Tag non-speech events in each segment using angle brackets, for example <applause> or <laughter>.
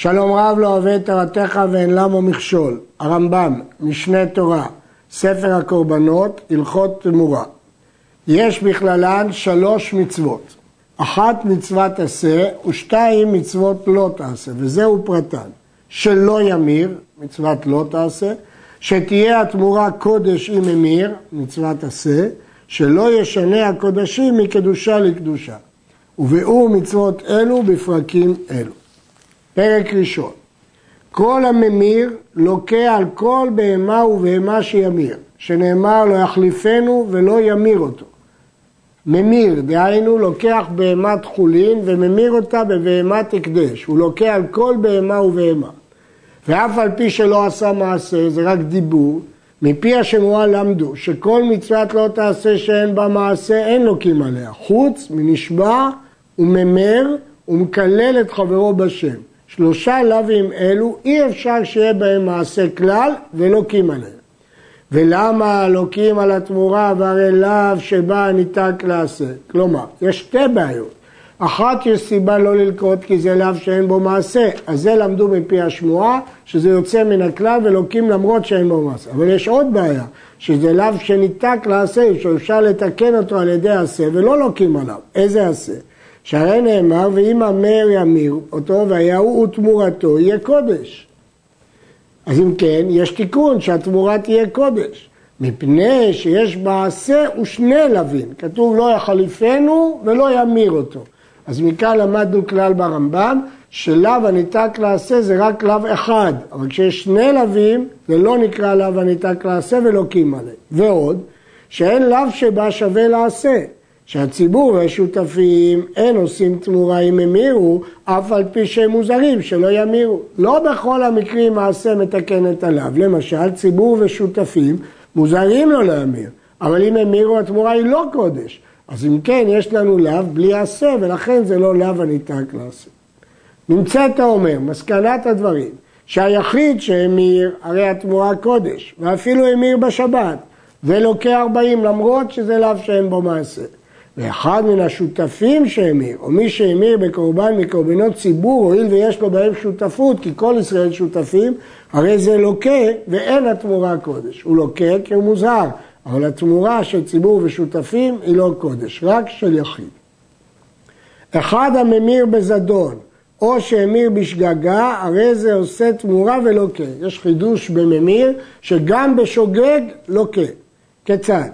שלום רב לא אוהב את תורתך ואין למו מכשול. הרמב"ם, משנה תורה, ספר הקורבנות, הלכות תמורה. יש בכללן שלוש מצוות. אחת מצוות עשה ושתיים מצוות לא תעשה, וזהו פרטן. שלא ימיר, מצוות לא תעשה, שתהיה התמורה קודש עם ממיר, מצוות עשה, שלא ישנה הקודשים מקדושה לקדושה. וביאור מצוות אלו בפרקים אלו. פרק ראשון כל הממיר לוקה על כל בהמה ובהמה שימיר, שנאמר לא יחליפנו ולא ימיר אותו. ממיר, דהיינו לוקח בהמת חולין וממיר אותה בבהמת הקדש, הוא לוקה על כל בהמה ובהמה. ואף על פי שלא עשה מעשה, זה רק דיבור, מפי השמועה למדו שכל מצוות לא תעשה שאין בה מעשה, אין לוקים עליה, חוץ מנשבע וממר ומקלל את חברו בשם. שלושה לאווים אלו אי אפשר שיהיה בהם מעשה כלל ולוקים עליהם. ולמה לוקים על התמורה והרי לאו שבה ניתק לעשה? כלומר, יש שתי בעיות. אחת יש סיבה לא ללקוט כי זה לאו שאין בו מעשה, אז זה למדו מפי השמועה, שזה יוצא מן הכלל ולוקים למרות שאין בו מעשה. אבל יש עוד בעיה, שזה לאו שניתק לעשה, שאפשר לתקן אותו על ידי עשה ולא לוקים עליו. איזה עשה? שהרי נאמר, ואם המר ימיר אותו ויהו ותמורתו יהיה קודש. אז אם כן, יש תיקון שהתמורה תהיה קודש. מפני שיש מעשה ושני לווין. כתוב לא יחליפנו ולא ימיר אותו. אז מכאן למדנו כלל ברמב"ם, שלאו הניתק לעשה זה רק לאו אחד, אבל כשיש שני לווים זה לא נקרא לאו הניתק לעשה ולוקים עליהם. ועוד, שאין לאו שבה שווה לעשה. שהציבור והשותפים אין עושים תמורה אם המירו, אף על פי שהם מוזרים, שלא ימירו. לא בכל המקרים מעשה מתקן את הלאו. למשל, ציבור ושותפים מוזרים לו להמיר, אבל אם המירו התמורה היא לא קודש. אז אם כן, יש לנו לאו בלי עשה, ולכן זה לא לאו הניתק לעשה. נמצאת האומר, מסקנת הדברים, שהיחיד שהמיר, הרי התמורה קודש, ואפילו המיר בשבת, ולוקח ארבעים, למרות שזה לאו שאין בו מעשה. ואחד מן השותפים שהמיר, או מי שהמיר בקורבן מקורבנות ציבור, הואיל ויש לו בהם שותפות, כי כל ישראל שותפים, הרי זה לוקה ואין התמורה קודש. הוא לוקה כי הוא מוזהר, אבל התמורה של ציבור ושותפים היא לא קודש, רק של יחיד. אחד הממיר בזדון, או שהמיר בשגגה, הרי זה עושה תמורה ולוקה. יש חידוש בממיר, שגם בשוגג לוקה. כיצד?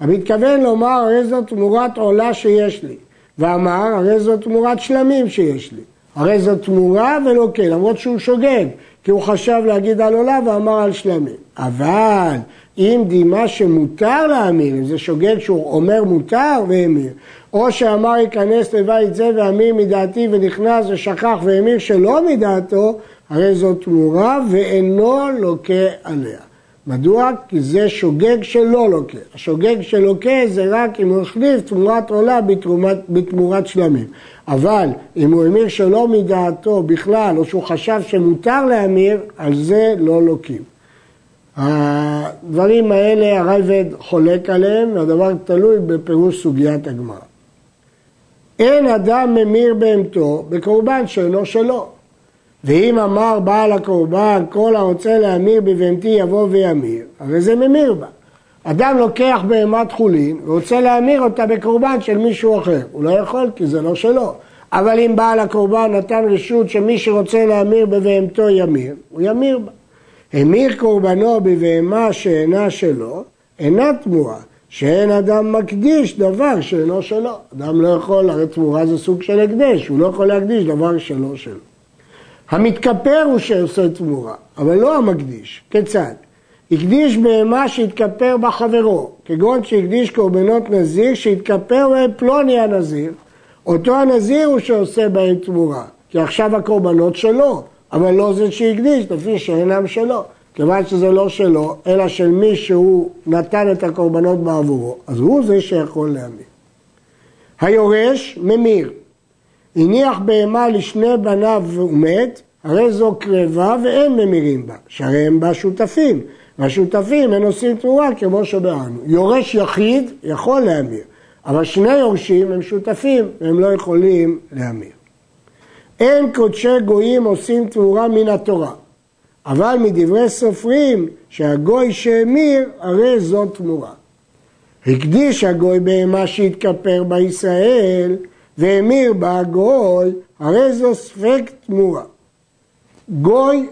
המתכוון לומר, הרי זו תמורת עולה שיש לי. ואמר, הרי זו תמורת שלמים שיש לי. הרי זו תמורה ולא כן, למרות שהוא שוגג, כי הוא חשב להגיד על עולה ואמר על שלמים. אבל אם דימה שמותר להמיר, אם זה שוגג שהוא אומר מותר והמיר, או שאמר ייכנס לבית זה והמיר מדעתי ונכנס ושכח והמיר שלא מדעתו, הרי זו תמורה ואינו לוקה עליה. מדוע? כי זה שוגג שלא לוקה. השוגג שלוקה זה רק אם הוא החליף תמורת עולה בתרומת, בתמורת שלמים. אבל אם הוא המיר שלא מדעתו בכלל, או שהוא חשב שמותר להמיר, על זה לא לוקים. הדברים האלה הרייבד חולק עליהם, והדבר תלוי בפירוש סוגיית הגמרא. אין אדם ממיר בהמתו בקורבן שאינו שלו. ואם אמר בעל הקורבן, כל הרוצה להמיר בבהמתי יבוא וימיר, הרי זה ממיר בה. אדם לוקח בהמת חולין ורוצה להמיר אותה בקורבן של מישהו אחר. הוא לא יכול כי זה לא שלו. אבל אם בעל הקורבן נתן רשות שמי שרוצה להמיר בבהמתו ימיר, הוא ימיר בה. המיר קורבנו בבהמה שאינה שלו, אינה תמורה, שאין אדם מקדיש דבר שאינו שלו. אדם לא יכול, הרי תמורה זה סוג של הקדש, הוא לא יכול להקדיש דבר שלא שלו. המתכפר הוא שעושה תמורה, אבל לא המקדיש. כיצד? הקדיש בהמה שהתכפר בה חברו, כגון שהקדיש קורבנות נזיר שהתכפר בהם פלוני הנזיר, אותו הנזיר הוא שעושה בהם תמורה, כי עכשיו הקורבנות שלו, אבל לא זה שהקדיש, לפי שאינם שלו. כיוון שזה לא שלו, אלא של מי שהוא נתן את הקורבנות בעבורו, אז הוא זה שיכול להמיר. היורש ממיר, הניח בהמה לשני בניו ומת, הרי זו קרבה ואין ממירים בה, שהרי הם בה שותפים, והשותפים הם עושים תמורה כמו שבאנו. יורש יחיד יכול להמיר, אבל שני יורשים הם שותפים והם לא יכולים להמיר. אין קודשי גויים עושים תמורה מן התורה. אבל מדברי סופרים שהגוי שהמיר, הרי זו תמורה. הקדיש הגוי בהמה שהתכפר בישראל, והמיר בה הגוי, הרי זו ספק תמורה. גוי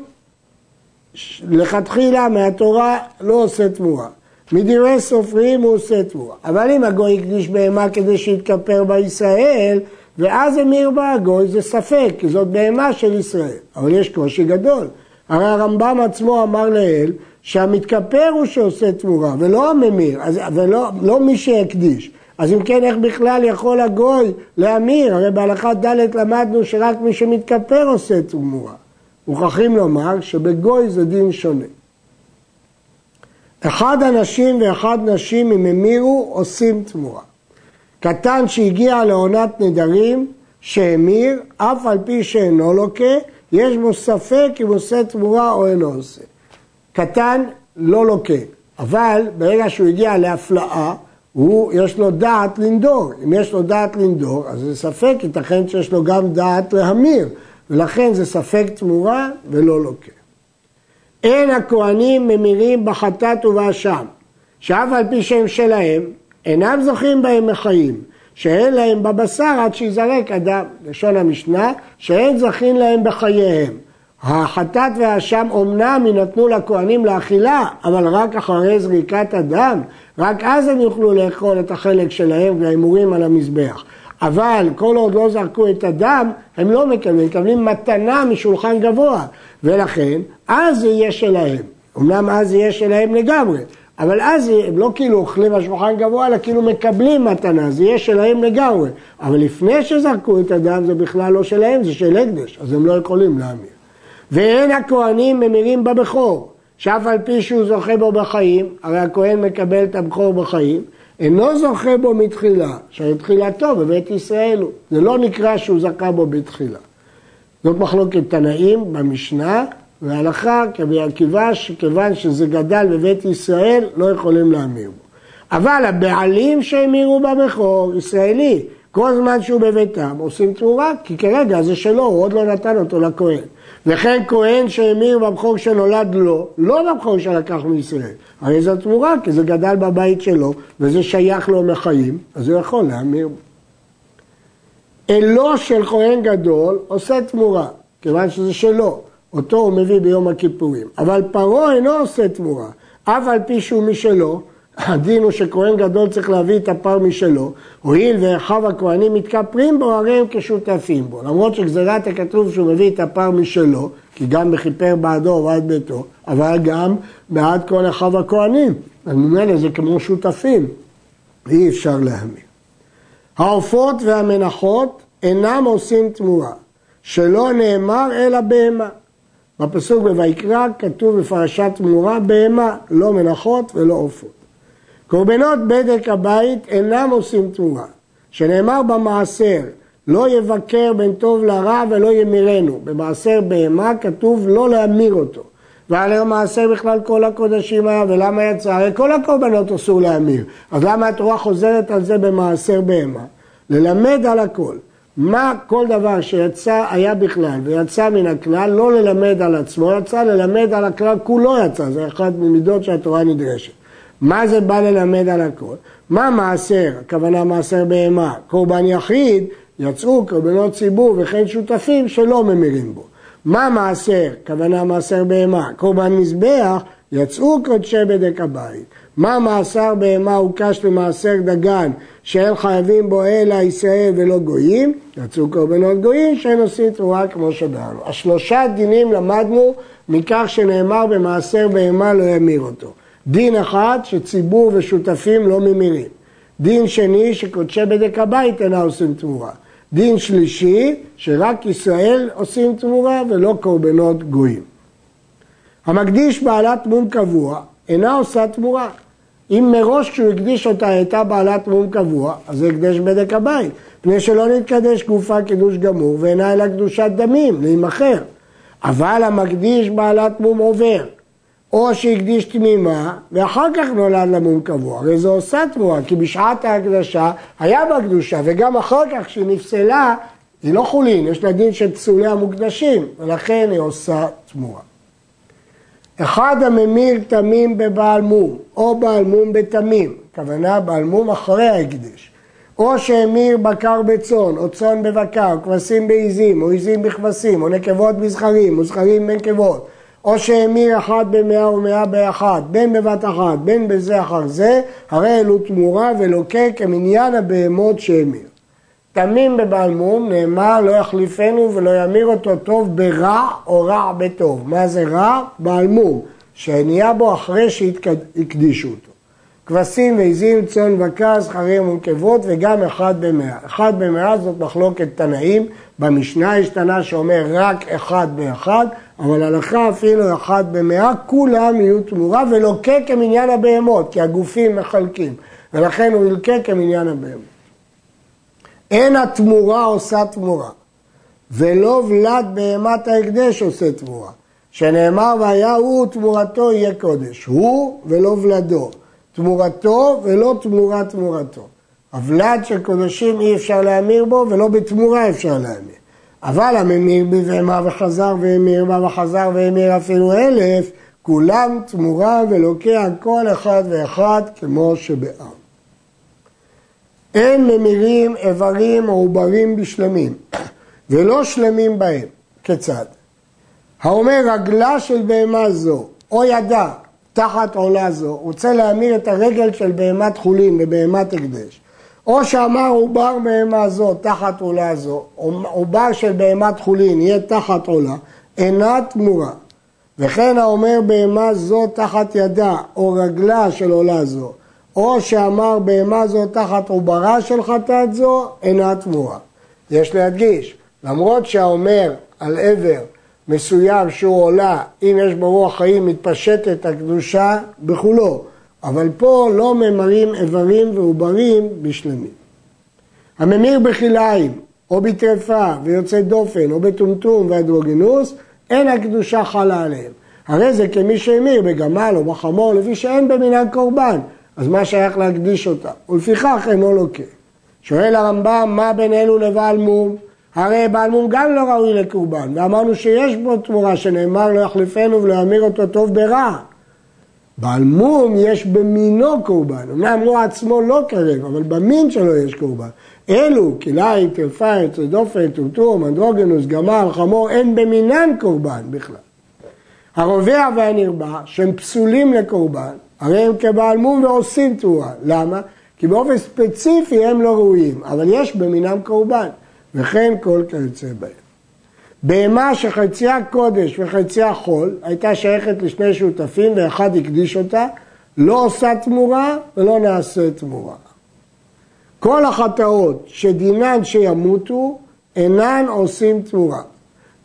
לכתחילה מהתורה לא עושה תמורה. מדברי סופרים הוא עושה תמורה. אבל אם הגוי הקדיש בהמה כדי שיתכפר בישראל, ואז המיר בה הגוי, זה ספק, כי זאת בהמה של ישראל. אבל יש קושי גדול. הרי הרמב"ם עצמו אמר לאל שהמתכפר הוא שעושה תמורה, ולא הממיר, ולא לא מי שהקדיש. אז אם כן, איך בכלל יכול הגוי להמיר? הרי בהלכה ד' למדנו שרק מי שמתכפר עושה תמורה. מוכרחים לומר שבגוי זה דין שונה. אחד אנשים ואחד נשים אם המירו עושים תמורה. קטן שהגיע לעונת נדרים שהמיר, אף על פי שאינו לוקה, יש בו ספק אם עושה תמורה או אינו עושה. קטן לא לוקה, אבל ברגע שהוא הגיע להפלאה, הוא, יש לו דעת לנדור. אם יש לו דעת לנדור, אז זה ספק, ייתכן שיש לו גם דעת להמיר, ולכן זה ספק תמורה ולא לוקה. אין הכהנים ממירים בחטאת ובאשם, שאף על פי שהם שלהם, אינם זוכים בהם מחיים, שאין להם בבשר עד שיזרק אדם, לשון המשנה, שאין זכין להם בחייהם. החטאת והאשם אומנם יינתנו לכהנים לאכילה, אבל רק אחרי זריקת הדם, רק אז הם יוכלו לאכול את החלק שלהם וההימורים על המזבח. אבל כל עוד לא זרקו את הדם, הם לא מקבלים, מקבלים מתנה משולחן גבוה, ולכן אז זה יהיה שלהם. אמנם אז זה יהיה שלהם לגמרי, אבל אז הם לא כאילו אוכלים על שולחן גבוה, אלא כאילו מקבלים מתנה, זה יהיה שלהם לגמרי. אבל לפני שזרקו את הדם זה בכלל לא שלהם, זה של הקדש, אז הם לא יכולים להמיר. ואין הכהנים ממירים בבכור, שאף על פי שהוא זוכה בו בחיים, הרי הכהן מקבל את הבכור בחיים, אינו זוכה בו מתחילה, שהרי תחילתו בבית ישראל הוא. זה לא נקרא שהוא זכה בו בתחילה. זאת מחלוקת תנאים במשנה, והלכה כבי עקיבא שכיוון שזה גדל בבית ישראל לא יכולים להמיר בו. אבל הבעלים שהמירו בבכור, ישראלי, כל זמן שהוא בביתם עושים תמורה, כי כרגע זה שלו, הוא עוד לא נתן אותו לכהן. וכן כהן שהמיר בבכור שנולד לו, לא בבכור שלקח מישראל. הרי זו תמורה, כי זה גדל בבית שלו, וזה שייך לו מחיים, אז הוא יכול להמיר. אלו של כהן גדול עושה תמורה, כיוון שזה שלו. אותו הוא מביא ביום הכיפורים. אבל פרעה אינו עושה תמורה, אף על פי שהוא משלו, הדין הוא שכהן גדול צריך להביא את הפר משלו, הואיל ואחיו הכהנים מתכפרים בו, הרי הם כשותפים בו. למרות שגזירת הכתוב שהוא מביא את הפר משלו, כי גם בכיפר בעדו ובעד ביתו, אבל גם בעד כל אחיו הכהנים. אז ממילא זה כמו שותפים, ואי אפשר להאמין. העופות והמנחות אינם עושים תמורה, שלא נאמר אלא בהמה. בפסוק בויקרא כתוב בפרשת תמורה בהמה, לא מנחות ולא עופות. קורבנות בדק הבית אינם עושים תמורה, שנאמר במעשר, לא יבקר בין טוב לרע ולא ימירנו. במעשר בהמה כתוב לא להמיר אותו. ועל המעשר בכלל כל הקודשים היה, ולמה יצא? הרי כל הקורבנות אסור להמיר. אז למה התורה חוזרת על זה במעשר בהמה? ללמד על הכל. מה כל דבר שיצא היה בכלל ויצא מן הכלל, לא ללמד על עצמו יצא, ללמד על הכלל כולו יצא, זה אחת ממידות שהתורה נדרשת. מה זה בא ללמד על הכל? מה מעשר, הכוונה מעשר בהמה, קורבן יחיד, יצאו קורבנות ציבור וכן שותפים שלא ממירים בו. מה מעשר, הכוונה מעשר בהמה, קורבן מזבח, יצאו קודשי בדק הבית. מה מעשר בהמה הוקש למעשר דגן שאין חייבים בו אלא ישראל ולא גויים, יצאו קורבנות גויים שאין עושים תרועה כמו שדרנו. השלושה דינים למדנו מכך שנאמר במעשר בהמה לא ימיר אותו. דין אחד שציבור ושותפים לא ממירים. דין שני שקודשי בדק הבית אינה עושים תמורה. דין שלישי שרק ישראל עושים תמורה ולא קורבנות גויים. המקדיש בעלת מום קבוע אינה עושה תמורה. אם מראש כשהוא הקדיש אותה הייתה בעלת מום קבוע, אז זה הקדש בדק הבית. פני שלא נתקדש גופה קידוש גמור ואינה אלא קדושת דמים, להימכר. אבל המקדיש בעלת מום עובר, או שהקדיש תמימה ואחר כך נולד למום קבוע. הרי זו עושה תמורה, כי בשעת ההקדשה היה בה קדושה, וגם אחר כך כשהיא נפסלה היא לא חולין, יש לה דין של פסולי המוקדשים, ולכן היא עושה תמורה. אחד הממיר תמים בבעל מום, או בעל מום בתמים, הכוונה בעל מום אחרי ההקדש, או שהמיר בקר בצאן, או צאן בבקר, כבשים בעיזים, או עיזים בכבשים, או נקבות בזכרים, או זכרים בנקבות, או שהמיר אחד במאה ומאה באחד, בין בבת אחת, בין בזה אחר זה, הרי אלו תמורה ולוקה כמניין הבהמות שהמיר. תמים בבעל מום נאמר לא יחליפנו ולא ימיר אותו טוב ברע או רע בטוב. מה זה רע? בעל מום, שנהיה בו אחרי שהקדישו אותו. כבשים ועיזים, צאן וכעס, זכרים ונקבות וגם אחד במאה. אחד במאה זאת מחלוקת תנאים, במשנה יש תנא שאומר רק אחד באחד, אבל הלכה אפילו אחד במאה, כולם יהיו תמורה ולוקה כמניין הבהמות, כי הגופים מחלקים, ולכן הוא ילקה כמניין הבהמות. אין התמורה עושה תמורה, ולא ולד בהמת ההקדש עושה תמורה, שנאמר והיה הוא תמורתו יהיה קודש, הוא ולא ולדו, תמורתו ולא תמורת תמורתו. הוולד של קודשים אי אפשר להמיר בו ולא בתמורה אפשר להמיר. אבל הממיר בבהמה וחזר והמיר בה וחזר והמיר אפילו אלף, כולם תמורה ולוקח כל אחד ואחד כמו שבעם. אין ממירים איברים או עוברים בשלמים, <clears throat> ולא שלמים בהם. כיצד? האומר רגלה של בהמה זו, או ידה, תחת עולה זו, רוצה להמיר את הרגל של בהמת חולין בבהמת הקדש, או שאמר עובר בהמה זו תחת עולה זו, עובר של בהמת חולין יהיה תחת עולה, אינה תמורה. וכן האומר בהמה זו תחת ידה, או רגלה של עולה זו, או שאמר בהמה זו תחת עוברה של חטאת זו, אינה תמורה. יש להדגיש, למרות שהאומר על עבר מסוים שהוא עולה, אם יש בו רוח חיים, מתפשטת הקדושה בכולו, אבל פה לא ממרים איברים ועוברים בשלמים. הממיר בכלאיים, או בטרפה ויוצא דופן, או בטומטום ואדרוגינוס, אין הקדושה חלה עליהם. הרי זה כמי שהמיר בגמל או בחמור, לפי שאין במנהג קורבן, אז מה שייך להקדיש אותה? ולפיכך אינו לוקה. שואל הרמב"ם, מה בין אלו לבעל מום? הרי בעל מום גם לא ראוי לקורבן, ואמרנו שיש בו תמורה שנאמר לא יחליפנו ולא ימיר אותו טוב ברע. בעל מום יש במינו קורבן, אמנם הוא עצמו לא קרב, אבל במין שלו יש קורבן. אלו, כלאי, טרפה, יוצא דופן, טורטור, מנדרוגנוס, גמל, חמור, אין במינן קורבן בכלל. הרובע והנרבה, שהם פסולים לקורבן, הרי הם כבעל מום ועושים תרועה. למה? כי באופן ספציפי הם לא ראויים, אבל יש במינם קורבן, וכן כל כיוצא בהם. בהמה שחציה קודש וחציה חול, הייתה שייכת לשני שותפים ואחד הקדיש אותה, לא עושה תמורה ולא נעשה תמורה. כל החטאות שדינן שימותו אינן עושים תמורה.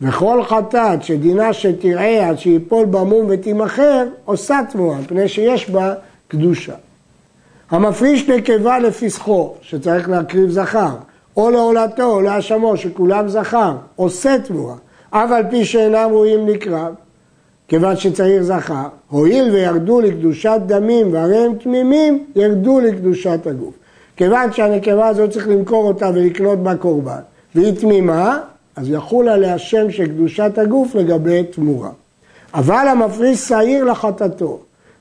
וכל חטאת שדינה שתראה עד שיפול במום ותימכר, עושה תמורה, מפני שיש בה קדושה. המפריש נקבה לפסחו, שצריך להקריב זכר, או לעולתו או להאשמו, שכולם זכר, עושה תמורה, אף על פי שאינם ראויים לקרב, כיוון שצריך זכר, הואיל וירדו לקדושת דמים והרי הם תמימים, ירדו לקדושת הגוף. כיוון שהנקבה הזאת צריך למכור אותה ולקנות בה קורבן, והיא תמימה, אז יחול עליה שם של קדושת הגוף לגבי תמורה. אבל המפריש שעיר לחטאתו,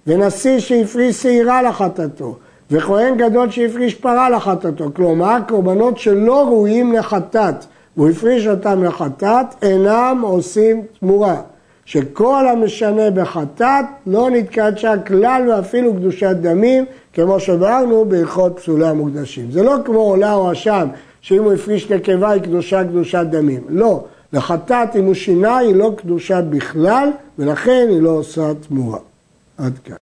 ונשיא שהפריש שעירה לחטאתו, וכהן גדול שהפריש פרה לחטאתו, כלומר קורבנות שלא ראויים לחטאת, והוא הפריש אותם לחטאת, אינם עושים תמורה. שכל המשנה בחטאת לא נתקדשה כלל ואפילו קדושת דמים, כמו שאמרנו בהלכות פסולי המוקדשים. זה לא כמו עולה או אשם, שאם הוא הפריש נקבה היא קדושה קדושת דמים. לא, לחטאת אם הוא שינה היא לא קדושה בכלל, ולכן היא לא עושה תמורה. עד כאן.